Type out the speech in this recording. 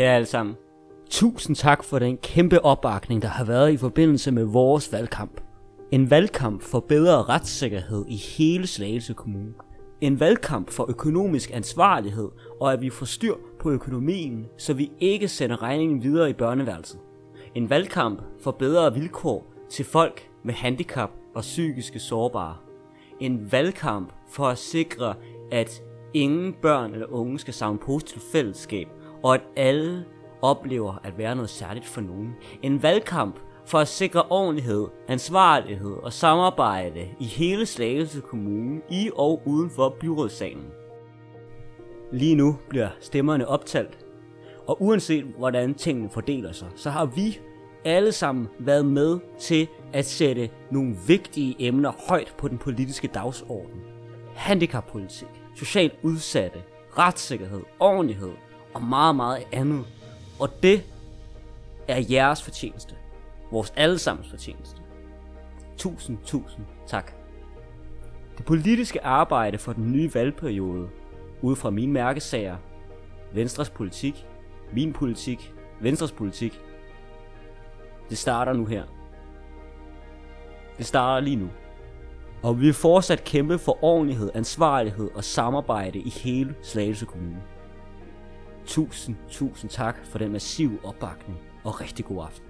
Kære alle sammen, tusind tak for den kæmpe opbakning, der har været i forbindelse med vores valgkamp. En valgkamp for bedre retssikkerhed i hele Slagelse Kommune. En valgkamp for økonomisk ansvarlighed, og at vi får styr på økonomien, så vi ikke sender regningen videre i børneværelset. En valgkamp for bedre vilkår til folk med handicap og psykiske sårbare. En valgkamp for at sikre, at ingen børn eller unge skal savne positivt fællesskab, og at alle oplever at være noget særligt for nogen. En valgkamp for at sikre ordentlighed, ansvarlighed og samarbejde i hele Slagelse Kommune i og uden for byrådssalen. Lige nu bliver stemmerne optalt, og uanset hvordan tingene fordeler sig, så har vi alle sammen været med til at sætte nogle vigtige emner højt på den politiske dagsorden. Handicappolitik, socialt udsatte, retssikkerhed, ordentlighed og meget, meget andet. Og det er jeres fortjeneste. Vores allesammens fortjeneste. Tusind, tusind tak. Det politiske arbejde for den nye valgperiode, ud fra mine mærkesager, Venstres politik, min politik, Venstres politik, det starter nu her. Det starter lige nu. Og vi vil fortsat kæmpe for ordentlighed, ansvarlighed og samarbejde i hele Slagelse Kommune. Tusind, tusind tak for den massive opbakning, og rigtig god aften.